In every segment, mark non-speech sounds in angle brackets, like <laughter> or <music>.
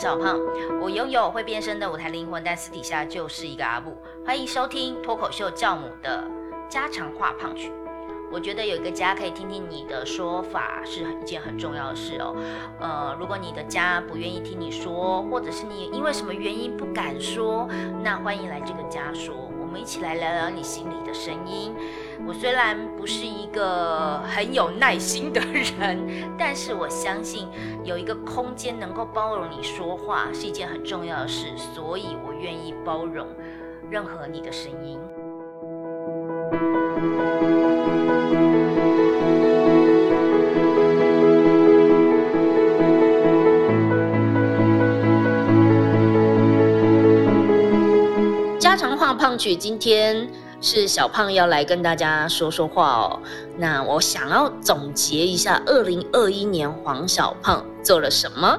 小胖，我拥有会变身的舞台灵魂，但私底下就是一个阿布。欢迎收听脱口秀教母的家常话胖曲。我觉得有一个家可以听听你的说法是一件很重要的事哦。呃，如果你的家不愿意听你说，或者是你因为什么原因不敢说，那欢迎来这个家说。我们一起来聊聊你心里的声音。我虽然不是一个很有耐心的人，但是我相信有一个空间能够包容你说话是一件很重要的事，所以我愿意包容任何你的声音。家常话胖曲，今天是小胖要来跟大家说说话哦。那我想要总结一下，二零二一年黄小胖做了什么？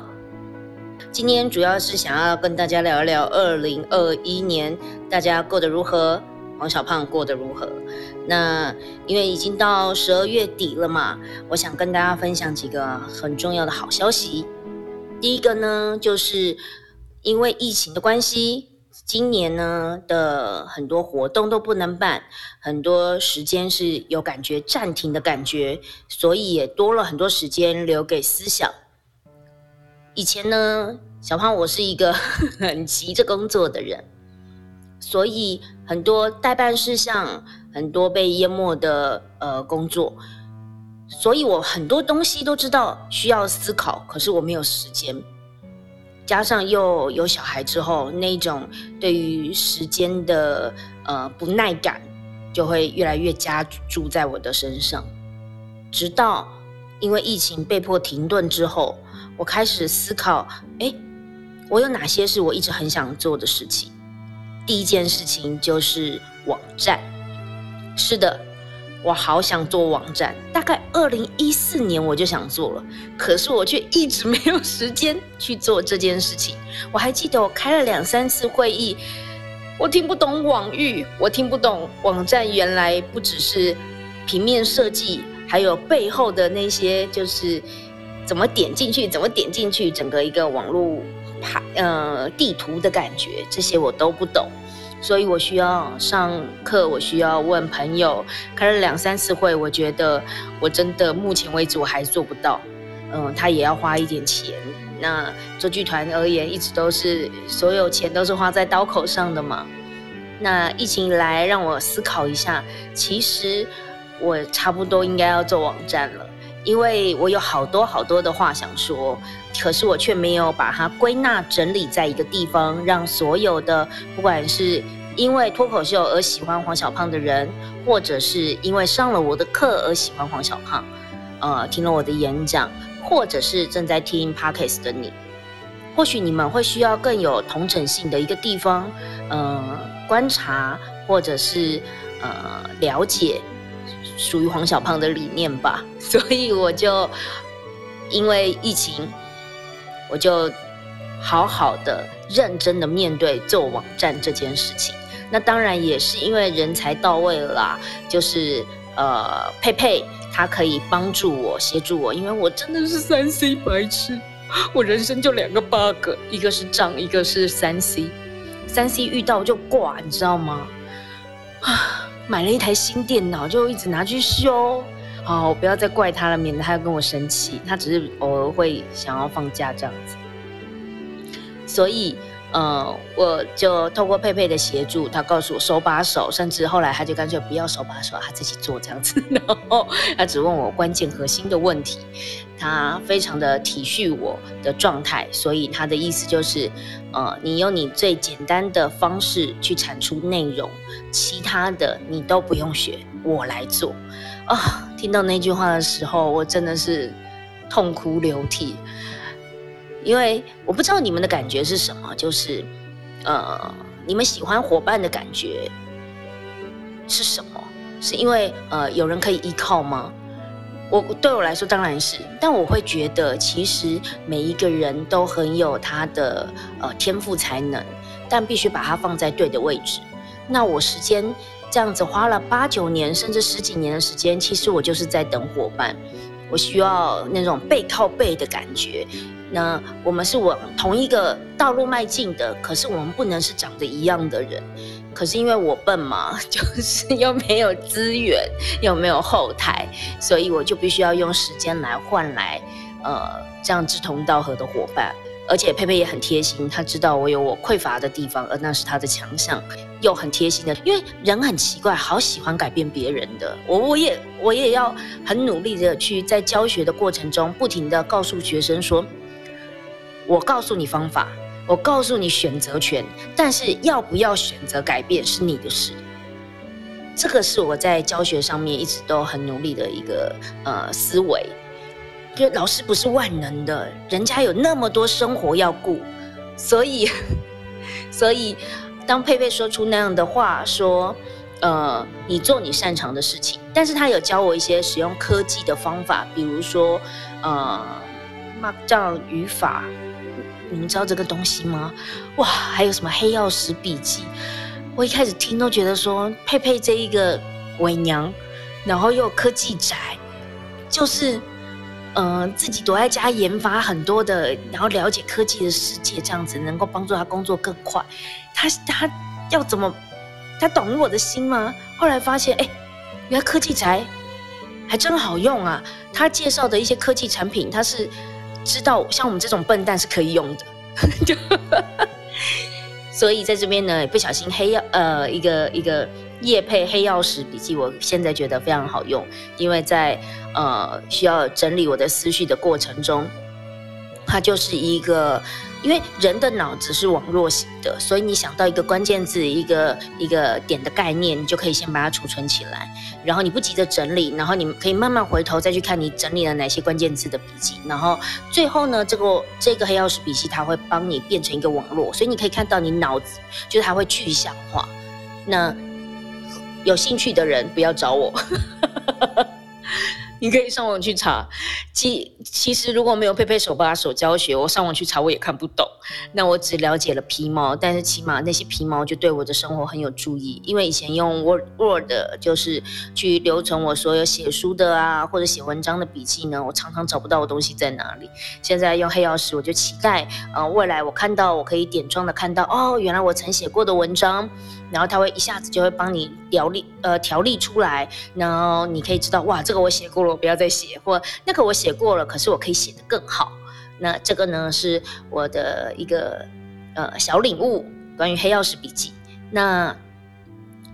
今天主要是想要跟大家聊一聊二零二一年大家过得如何，黄小胖过得如何。那因为已经到十二月底了嘛，我想跟大家分享几个很重要的好消息。第一个呢，就是因为疫情的关系。今年呢的很多活动都不能办，很多时间是有感觉暂停的感觉，所以也多了很多时间留给思想。以前呢，小胖我是一个 <laughs> 很急着工作的人，所以很多代办事项，很多被淹没的呃工作，所以我很多东西都知道需要思考，可是我没有时间。加上又有小孩之后，那种对于时间的呃不耐感，就会越来越加注在我的身上。直到因为疫情被迫停顿之后，我开始思考：哎，我有哪些是我一直很想做的事情？第一件事情就是网站。是的。我好想做网站，大概二零一四年我就想做了，可是我却一直没有时间去做这件事情。我还记得我开了两三次会议，我听不懂网域，我听不懂网站原来不只是平面设计，还有背后的那些就是怎么点进去，怎么点进去，整个一个网络排呃地图的感觉，这些我都不懂。所以我需要上课，我需要问朋友，开了两三次会，我觉得我真的目前为止我还做不到。嗯，他也要花一点钱。那做剧团而言，一直都是所有钱都是花在刀口上的嘛。那疫情来，让我思考一下，其实我差不多应该要做网站了，因为我有好多好多的话想说，可是我却没有把它归纳整理在一个地方，让所有的不管是因为脱口秀而喜欢黄小胖的人，或者是因为上了我的课而喜欢黄小胖，呃，听了我的演讲，或者是正在听 podcast 的你，或许你们会需要更有同整性的一个地方，呃，观察或者是呃了解属于黄小胖的理念吧。<laughs> 所以我就因为疫情，我就好好的、认真的面对做网站这件事情。那当然也是因为人才到位了啦，就是呃佩佩他可以帮助我协助我，因为我真的是三 C 白痴，我人生就两个 bug，一个是账，一个是三 C，三 C 遇到就挂，你知道吗？啊，买了一台新电脑就一直拿去修，好，不要再怪他了，免得他要跟我生气，他只是偶尔会想要放假这样子，所以。呃，我就透过佩佩的协助，他告诉我手把手，甚至后来他就干脆不要手把手，他自己做这样子，<laughs> 然后他只问我关键核心的问题，他非常的体恤我的状态，所以他的意思就是，呃，你用你最简单的方式去产出内容，其他的你都不用学，我来做。啊，听到那句话的时候，我真的是痛哭流涕。因为我不知道你们的感觉是什么，就是，呃，你们喜欢伙伴的感觉是什么？是因为呃有人可以依靠吗？我对我来说当然是，但我会觉得其实每一个人都很有他的呃天赋才能，但必须把它放在对的位置。那我时间这样子花了八九年甚至十几年的时间，其实我就是在等伙伴。我需要那种背靠背的感觉。那我们是往同一个道路迈进的，可是我们不能是长得一样的人。可是因为我笨嘛，<laughs> 就是又没有资源，又没有后台，所以我就必须要用时间来换来，呃，这样志同道合的伙伴。而且佩佩也很贴心，他知道我有我匮乏的地方，而那是他的强项，又很贴心的。因为人很奇怪，好喜欢改变别人的。我我也我也要很努力的去在教学的过程中，不停的告诉学生说，我告诉你方法。我告诉你选择权，但是要不要选择改变是你的事。这个是我在教学上面一直都很努力的一个呃思维。就老师不是万能的，人家有那么多生活要顾，所以 <laughs> 所以当佩佩说出那样的话，说呃你做你擅长的事情，但是他有教我一些使用科技的方法，比如说呃 Markdown 语法。你们知道这个东西吗？哇，还有什么黑曜石笔记？我一开始听都觉得说，佩佩这一个伪娘，然后又科技宅，就是，嗯，自己躲在家研发很多的，然后了解科技的世界，这样子能够帮助他工作更快。他他要怎么？他懂我的心吗？后来发现，哎，原来科技宅还真好用啊！他介绍的一些科技产品，他是。知道像我们这种笨蛋是可以用的，就 <laughs> 所以在这边呢，不小心黑曜呃一个一个夜配黑曜石笔记，我现在觉得非常好用，因为在呃需要整理我的思绪的过程中，它就是一个。因为人的脑子是网络型的，所以你想到一个关键字、一个一个点的概念，你就可以先把它储存起来。然后你不急着整理，然后你可以慢慢回头再去看你整理了哪些关键字的笔记。然后最后呢，这个这个黑曜石笔记它会帮你变成一个网络，所以你可以看到你脑子就是它会具象化。那有兴趣的人不要找我。你可以上网去查，其其实如果没有佩佩手把手教学，我上网去查我也看不懂。那我只了解了皮毛，但是起码那些皮毛就对我的生活很有注意。因为以前用 Word Word 就是去留存我所有写书的啊或者写文章的笔记呢，我常常找不到我东西在哪里。现在用黑曜石，我就期待，呃，未来我看到我可以点状的看到，哦，原来我曾写过的文章。然后它会一下子就会帮你条例呃条例出来，然后你可以知道哇，这个我写过了，我不要再写，或那个我写过了，可是我可以写得更好。那这个呢是我的一个呃小领悟，关于黑曜石笔记。那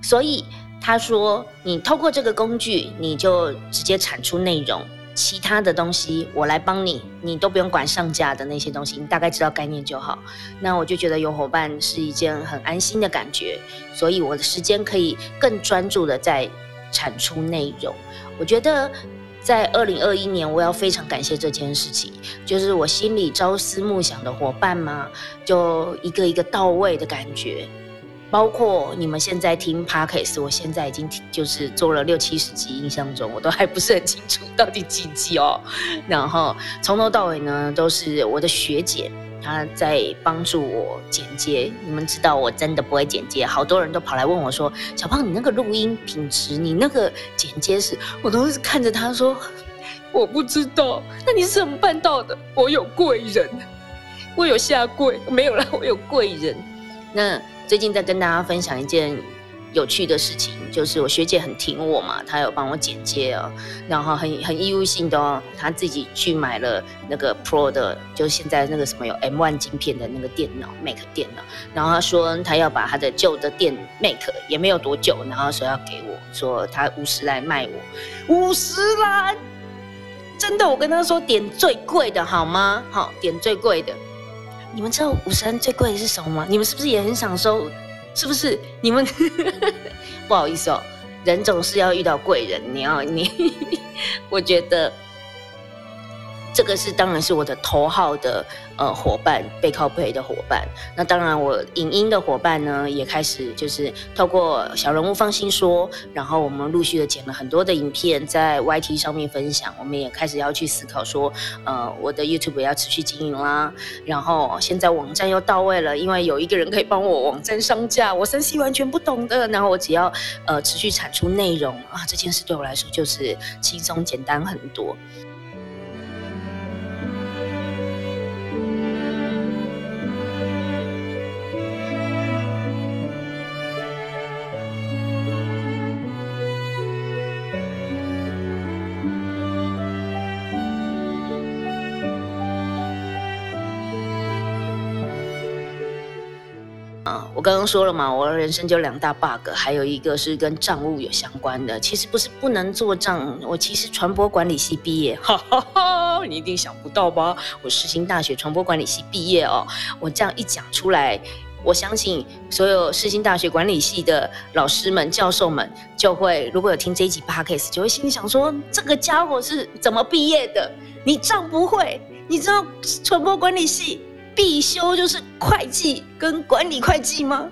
所以他说，你通过这个工具，你就直接产出内容。其他的东西我来帮你，你都不用管上架的那些东西，你大概知道概念就好。那我就觉得有伙伴是一件很安心的感觉，所以我的时间可以更专注的在产出内容。我觉得在二零二一年，我要非常感谢这件事情，就是我心里朝思暮想的伙伴嘛，就一个一个到位的感觉。包括你们现在听 podcast，我现在已经就是做了六七十集，印象中我都还不是很清楚到底几集哦。然后从头到尾呢，都是我的学姐她在帮助我剪接。你们知道我真的不会剪接，好多人都跑来问我说：“小胖，你那个录音品质，你那个剪接是？”我都是看着他说：“我不知道。”那你是怎么办到的？我有贵人，我有下跪，没有了，我有贵人。那。<laughs> 最近在跟大家分享一件有趣的事情，就是我学姐很挺我嘛，她有帮我剪接哦，然后很很义务性的哦，她自己去买了那个 Pro 的，就是现在那个什么有 M1 镜片的那个电脑，Mac 电脑，然后她说她要把她的旧的电 Mac 也没有多久，然后说要给我，说她五十来卖我，五十来，真的，我跟她说点最贵的好吗？好，点最贵的。你们知道五十最贵的是什么吗？你们是不是也很想收？是不是？你们 <laughs> 不好意思哦，人总是要遇到贵人。你要你，<laughs> 我觉得。这个是当然是我的头号的呃伙伴，背靠背的伙伴。那当然，我影音的伙伴呢，也开始就是透过小人物放心说，然后我们陆续的剪了很多的影片在 YT 上面分享。我们也开始要去思考说，呃，我的 YouTube 要持续经营啦。然后现在网站又到位了，因为有一个人可以帮我网站上架，我山西完全不懂的。然后我只要呃持续产出内容啊，这件事对我来说就是轻松简单很多。我刚刚说了嘛，我的人生就两大 bug，还有一个是跟账务有相关的。其实不是不能做账，我其实传播管理系毕业，<laughs> 哈哈哈，你一定想不到吧？我世新大学传播管理系毕业哦，我这样一讲出来。我相信所有世新大学管理系的老师们、教授们，就会如果有听这一集 podcast，就会心里想说：这个家伙是怎么毕业的？你账不会？你知道传播管理系必修就是会计跟管理会计吗？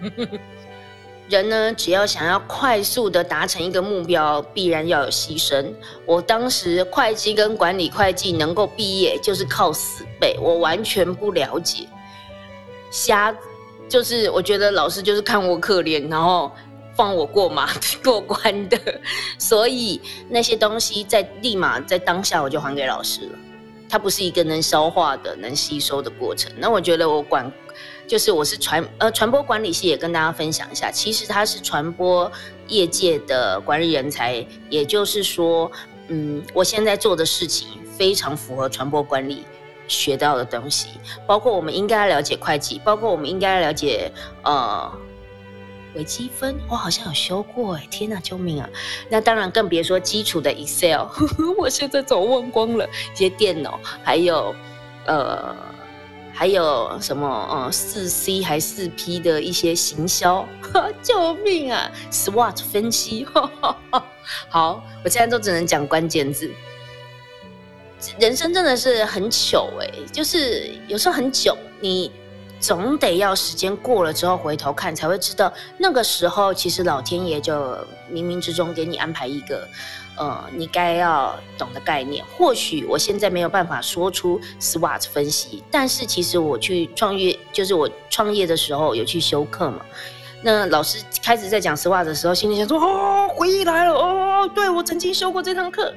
<laughs> 人呢，只要想要快速的达成一个目标，必然要有牺牲。我当时会计跟管理会计能够毕业，就是靠死背，我完全不了解。瞎，就是我觉得老师就是看我可怜，然后放我过马 <laughs> 过关的，所以那些东西在立马在当下我就还给老师了。它不是一个能消化的、能吸收的过程。那我觉得我管，就是我是传呃传播管理系，也跟大家分享一下，其实它是传播业界的管理人才，也就是说，嗯，我现在做的事情非常符合传播管理。学到的东西，包括我们应该了解会计，包括我们应该了解呃微积分，我好像有修过哎，天哪，救命啊！那当然更别说基础的 Excel，<laughs> 我现在早忘光了。一些电脑，还有呃还有什么呃四 C 还四 P 的一些行销，<laughs> 救命啊！SWOT 分析，<laughs> 好，我现在都只能讲关键字。人生真的是很糗哎，就是有时候很久，你总得要时间过了之后回头看，才会知道那个时候其实老天爷就冥冥之中给你安排一个，呃，你该要懂的概念。或许我现在没有办法说出 SWOT 分析，但是其实我去创业，就是我创业的时候有去修课嘛。那老师开始在讲 SWOT 的时候，心里想说：哦，回忆来了，哦，对我曾经修过这堂课。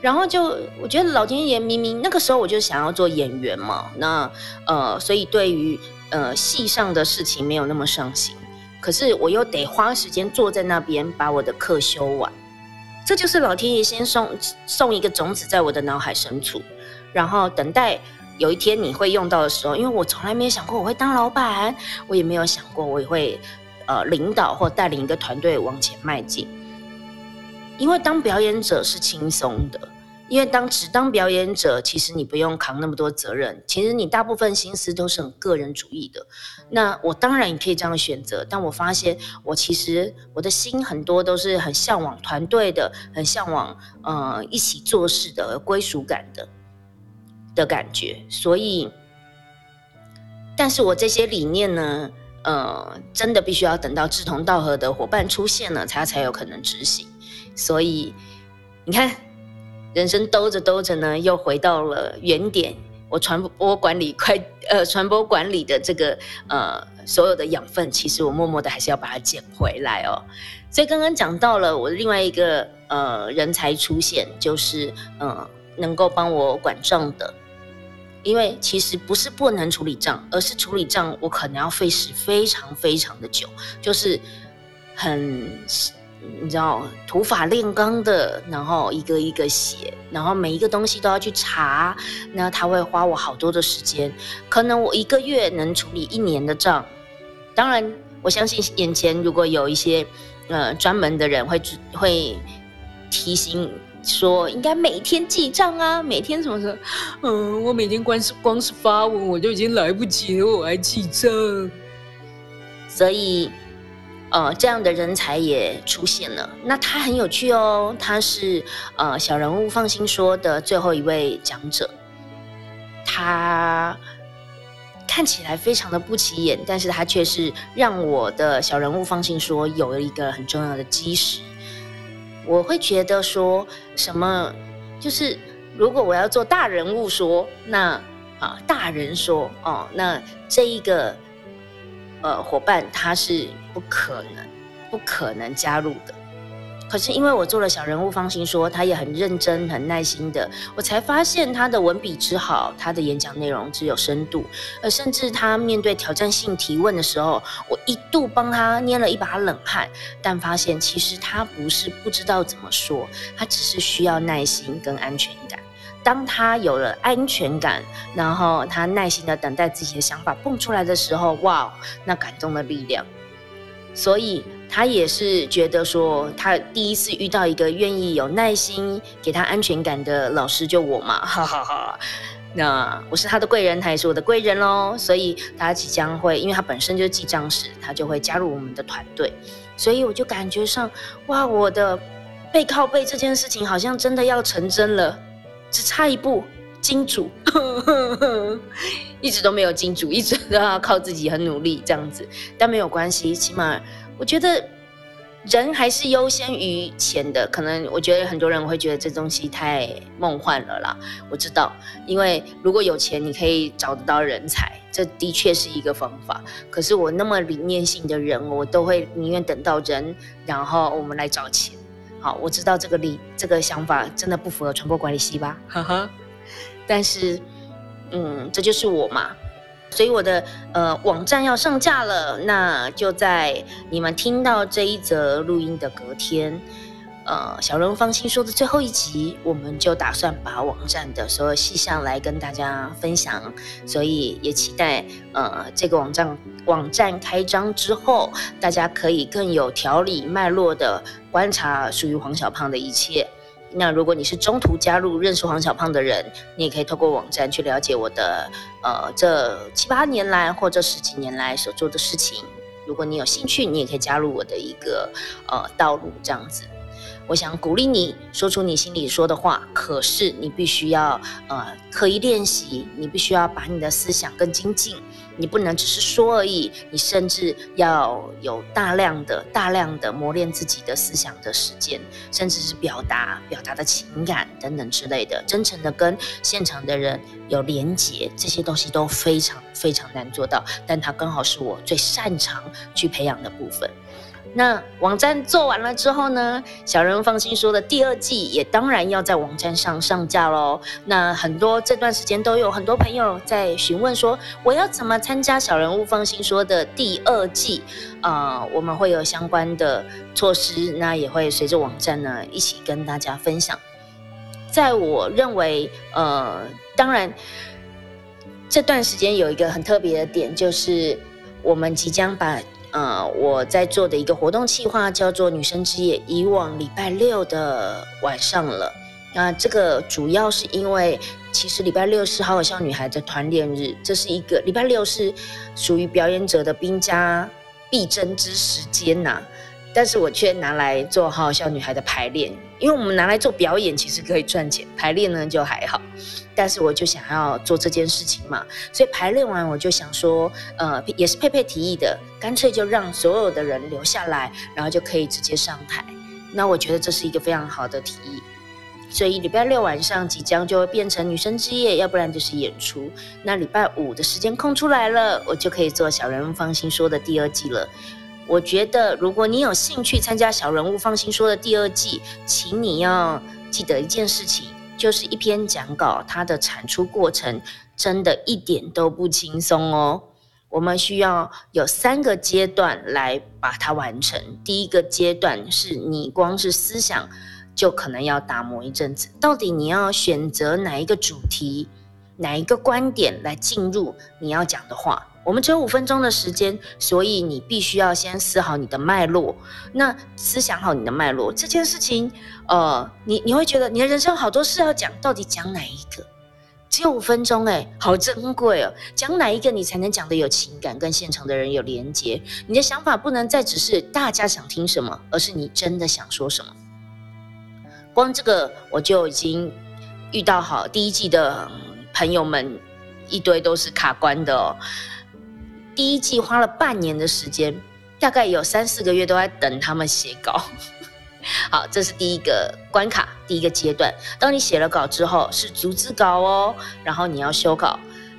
然后就我觉得老天爷明明那个时候我就想要做演员嘛，那呃，所以对于呃戏上的事情没有那么上心，可是我又得花时间坐在那边把我的课修完，这就是老天爷先送送一个种子在我的脑海深处，然后等待有一天你会用到的时候，因为我从来没有想过我会当老板，我也没有想过我也会呃领导或带领一个团队往前迈进。因为当表演者是轻松的，因为当只当表演者，其实你不用扛那么多责任，其实你大部分心思都是很个人主义的。那我当然也可以这样选择，但我发现我其实我的心很多都是很向往团队的，很向往呃一起做事的归属感的的感觉。所以，但是我这些理念呢，呃，真的必须要等到志同道合的伙伴出现了，他才有可能执行。所以，你看，人生兜着兜着呢，又回到了原点。我传播管理快，呃，传播管理的这个呃，所有的养分，其实我默默的还是要把它捡回来哦。所以刚刚讲到了我另外一个呃人才出现，就是呃能够帮我管账的。因为其实不是不能处理账，而是处理账我可能要费时非常非常的久，就是很。你知道土法炼钢的，然后一个一个写，然后每一个东西都要去查，那他会花我好多的时间，可能我一个月能处理一年的账。当然，我相信眼前如果有一些呃专门的人会会提醒说，应该每天记账啊，每天什么什么，嗯，我每天光是光是发文我就已经来不及了，我还记账，所以。呃，这样的人才也出现了。那他很有趣哦，他是呃小人物放心说的最后一位讲者。他看起来非常的不起眼，但是他却是让我的小人物放心说有了一个很重要的基石。我会觉得说什么，就是如果我要做大人物说，那啊大人说哦，那这一个。呃，伙伴他是不可能、不可能加入的。可是因为我做了小人物，方心说，他也很认真、很耐心的，我才发现他的文笔之好，他的演讲内容只有深度。而甚至他面对挑战性提问的时候，我一度帮他捏了一把冷汗，但发现其实他不是不知道怎么说，他只是需要耐心跟安全感。当他有了安全感，然后他耐心的等待自己的想法蹦出来的时候，哇，那感动的力量。所以他也是觉得说，他第一次遇到一个愿意有耐心给他安全感的老师，就我嘛，<laughs> 哈哈哈。那我是他的贵人，他也是我的贵人喽。所以他即将会，因为他本身就是记账师，他就会加入我们的团队。所以我就感觉上，哇，我的背靠背这件事情好像真的要成真了，只差一步金主，<laughs> 一直都没有金主，一直都要靠自己很努力这样子。但没有关系，起码我觉得。人还是优先于钱的，可能我觉得很多人会觉得这东西太梦幻了啦。我知道，因为如果有钱，你可以找得到人才，这的确是一个方法。可是我那么理念性的人，我都会宁愿等到人，然后我们来找钱。好，我知道这个理这个想法真的不符合传播管理系吧？哈哈。但是，嗯，这就是我嘛。所以我的呃网站要上架了，那就在你们听到这一则录音的隔天，呃，小人放心说的最后一集，我们就打算把网站的所有细项来跟大家分享，所以也期待呃这个网站网站开张之后，大家可以更有条理脉络的观察属于黄小胖的一切。那如果你是中途加入认识黄小胖的人，你也可以透过网站去了解我的呃这七八年来或者十几年来所做的事情。如果你有兴趣，你也可以加入我的一个呃道路这样子。我想鼓励你说出你心里说的话，可是你必须要呃刻意练习，你必须要把你的思想更精进。你不能只是说而已，你甚至要有大量的、大量的磨练自己的思想的时间，甚至是表达、表达的情感等等之类的，真诚的跟现场的人有连结，这些东西都非常非常难做到，但它刚好是我最擅长去培养的部分。那网站做完了之后呢？小人物放心说的第二季也当然要在网站上上架喽。那很多这段时间都有很多朋友在询问说，我要怎么参加小人物放心说的第二季？呃，我们会有相关的措施，那也会随着网站呢一起跟大家分享。在我认为，呃，当然这段时间有一个很特别的点，就是我们即将把。呃，我在做的一个活动计划叫做“女生之夜”，以往礼拜六的晚上了。那这个主要是因为，其实礼拜六是好好笑女孩的团练日，这是一个礼拜六是属于表演者的兵家必争之时间呐。但是我却拿来做好好笑女孩的排练，因为我们拿来做表演其实可以赚钱，排练呢就还好。但是我就想要做这件事情嘛，所以排练完我就想说，呃，也是佩佩提议的，干脆就让所有的人留下来，然后就可以直接上台。那我觉得这是一个非常好的提议，所以礼拜六晚上即将就会变成女生之夜，要不然就是演出。那礼拜五的时间空出来了，我就可以做小人物放心说的第二季了。我觉得如果你有兴趣参加小人物放心说的第二季，请你要记得一件事情。就是一篇讲稿，它的产出过程真的一点都不轻松哦。我们需要有三个阶段来把它完成。第一个阶段是你光是思想就可能要打磨一阵子，到底你要选择哪一个主题、哪一个观点来进入你要讲的话。我们只有五分钟的时间，所以你必须要先思好你的脉络。那思想好你的脉络这件事情，呃，你你会觉得你的人生好多事要讲，到底讲哪一个？只有五分钟，哎，好珍贵哦！讲哪一个你才能讲的有情感，跟现场的人有连接？你的想法不能再只是大家想听什么，而是你真的想说什么。光这个我就已经遇到好第一季的朋友们一堆都是卡关的哦。第一季花了半年的时间，大概有三四个月都在等他们写稿。<laughs> 好，这是第一个关卡，第一个阶段。当你写了稿之后，是逐字稿哦，然后你要修稿。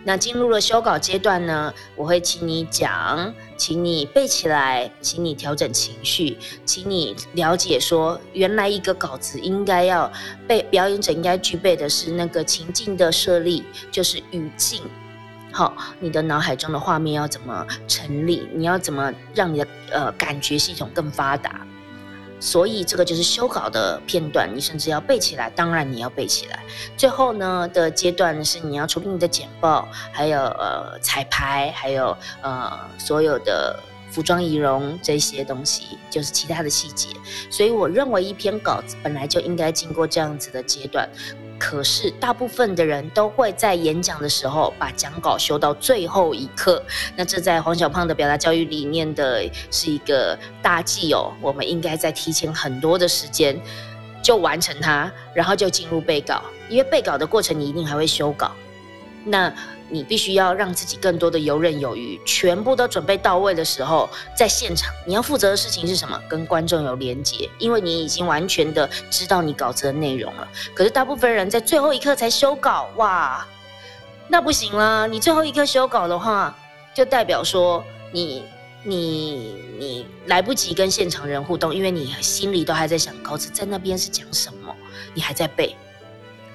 那进入了修稿阶段呢，我会请你讲，请你背起来，请你调整情绪，请你了解说，原来一个稿子应该要被表演者应该具备的是那个情境的设立，就是语境。好，你的脑海中的画面要怎么成立？你要怎么让你的呃感觉系统更发达？所以这个就是修稿的片段，你甚至要背起来。当然你要背起来。最后呢的阶段是你要处理你的简报，还有呃彩排，还有呃所有的服装仪容这些东西，就是其他的细节。所以我认为一篇稿子本来就应该经过这样子的阶段。可是，大部分的人都会在演讲的时候把讲稿修到最后一刻。那这在黄小胖的表达教育理念的是一个大忌哦。我们应该在提前很多的时间就完成它，然后就进入备稿。因为备稿的过程，你一定还会修稿。那你必须要让自己更多的游刃有余，全部都准备到位的时候，在现场你要负责的事情是什么？跟观众有连接，因为你已经完全的知道你稿子的内容了。可是大部分人在最后一刻才修稿，哇，那不行啦！你最后一刻修稿的话，就代表说你你你来不及跟现场人互动，因为你心里都还在想稿子在那边是讲什么，你还在背。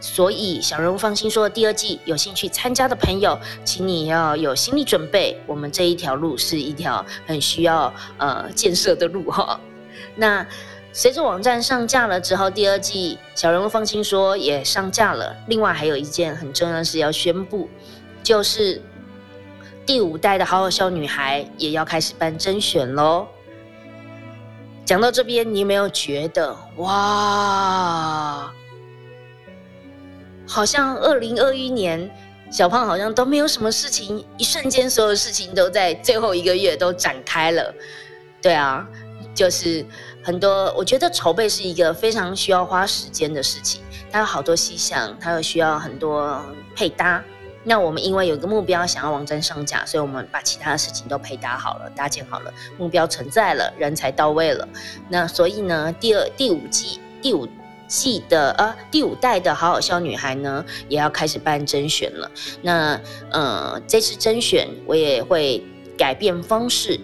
所以，小人物放心说，第二季有兴趣参加的朋友，请你要有心理准备。我们这一条路是一条很需要呃建设的路哈。<laughs> 那随着网站上架了之后，第二季小人物放心说也上架了。另外还有一件很重要的事要宣布，就是第五代的好好笑女孩也要开始办甄选喽。讲到这边，你有没有觉得哇？好像二零二一年，小胖好像都没有什么事情，一瞬间所有事情都在最后一个月都展开了。对啊，就是很多，我觉得筹备是一个非常需要花时间的事情，它有好多细项，它又需要很多配搭。那我们因为有一个目标，想要网站上架，所以我们把其他的事情都配搭好了，搭建好了，目标存在了，人才到位了。那所以呢，第二第五季第五。季的呃第五代的好好笑女孩呢，也要开始办甄选了。那呃这次甄选我也会改变方式，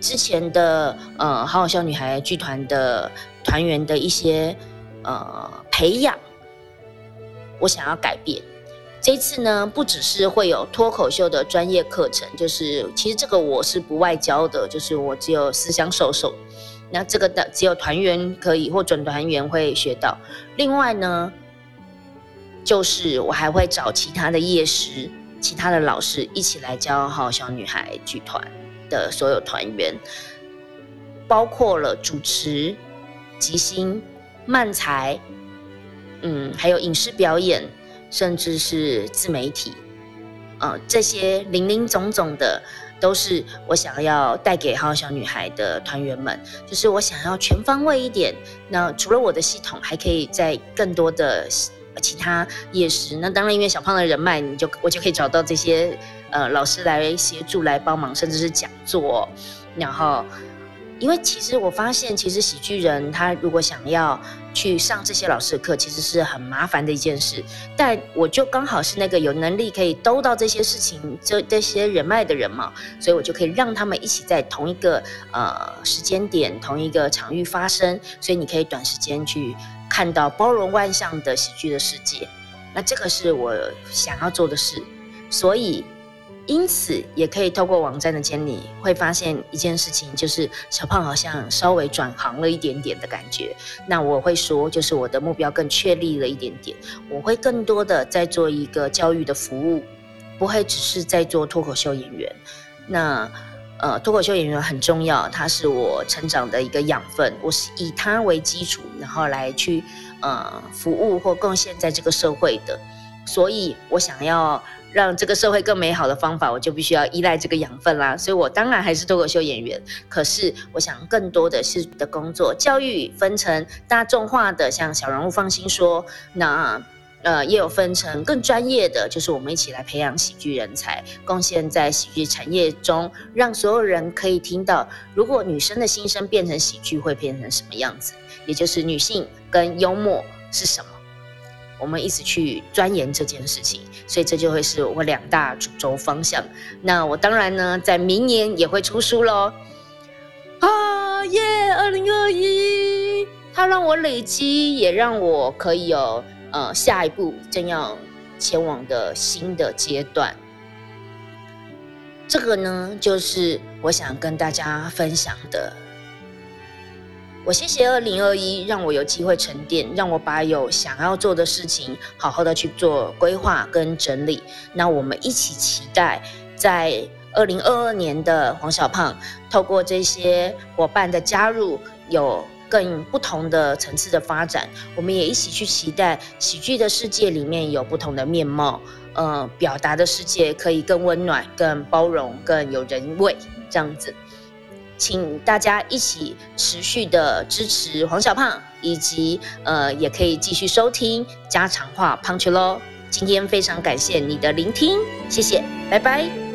之前的呃好好笑女孩剧团的团员的一些呃培养，我想要改变。这次呢，不只是会有脱口秀的专业课程，就是其实这个我是不外教的，就是我只有思想授受。那这个的只有团员可以或准团员会学到。另外呢，就是我还会找其他的夜师、其他的老师一起来教好小女孩剧团的所有团员，包括了主持、即兴、漫才，嗯，还有影视表演，甚至是自媒体，呃，这些零零总总的。都是我想要带给好小女孩的团员们，就是我想要全方位一点。那除了我的系统，还可以在更多的其他夜师。那当然，因为小胖的人脉，你就我就可以找到这些呃老师来协助、来帮忙，甚至是讲座，然后。因为其实我发现，其实喜剧人他如果想要去上这些老师的课，其实是很麻烦的一件事。但我就刚好是那个有能力可以兜到这些事情、这这些人脉的人嘛，所以我就可以让他们一起在同一个呃时间点、同一个场域发生。所以你可以短时间去看到包容万象的喜剧的世界。那这个是我想要做的事，所以。因此，也可以透过网站的建立，会发现一件事情，就是小胖好像稍微转行了一点点的感觉。那我会说，就是我的目标更确立了一点点。我会更多的在做一个教育的服务，不会只是在做脱口秀演员。那呃，脱口秀演员很重要，它是我成长的一个养分。我是以它为基础，然后来去呃服务或贡献在这个社会的。所以我想要。让这个社会更美好的方法，我就必须要依赖这个养分啦。所以我当然还是脱口秀演员，可是我想更多的是的工作，教育分成大众化的，像小人物放心说，那呃也有分成更专业的，就是我们一起来培养喜剧人才，贡献在喜剧产业中，让所有人可以听到，如果女生的心声变成喜剧，会变成什么样子？也就是女性跟幽默是什么？我们一直去钻研这件事情，所以这就会是我两大主轴方向。那我当然呢，在明年也会出书喽。啊耶！二零二一，它让我累积，也让我可以有呃下一步正要前往的新的阶段。这个呢，就是我想跟大家分享的。我谢谢二零二一，让我有机会沉淀，让我把有想要做的事情好好的去做规划跟整理。那我们一起期待，在二零二二年的黄小胖，透过这些伙伴的加入，有更不同的层次的发展。我们也一起去期待喜剧的世界里面有不同的面貌。呃，表达的世界可以更温暖、更包容、更有人味，这样子，请大家一起持续的支持黄小胖，以及呃，也可以继续收听家常话 Punch 喽。今天非常感谢你的聆听，谢谢，拜拜。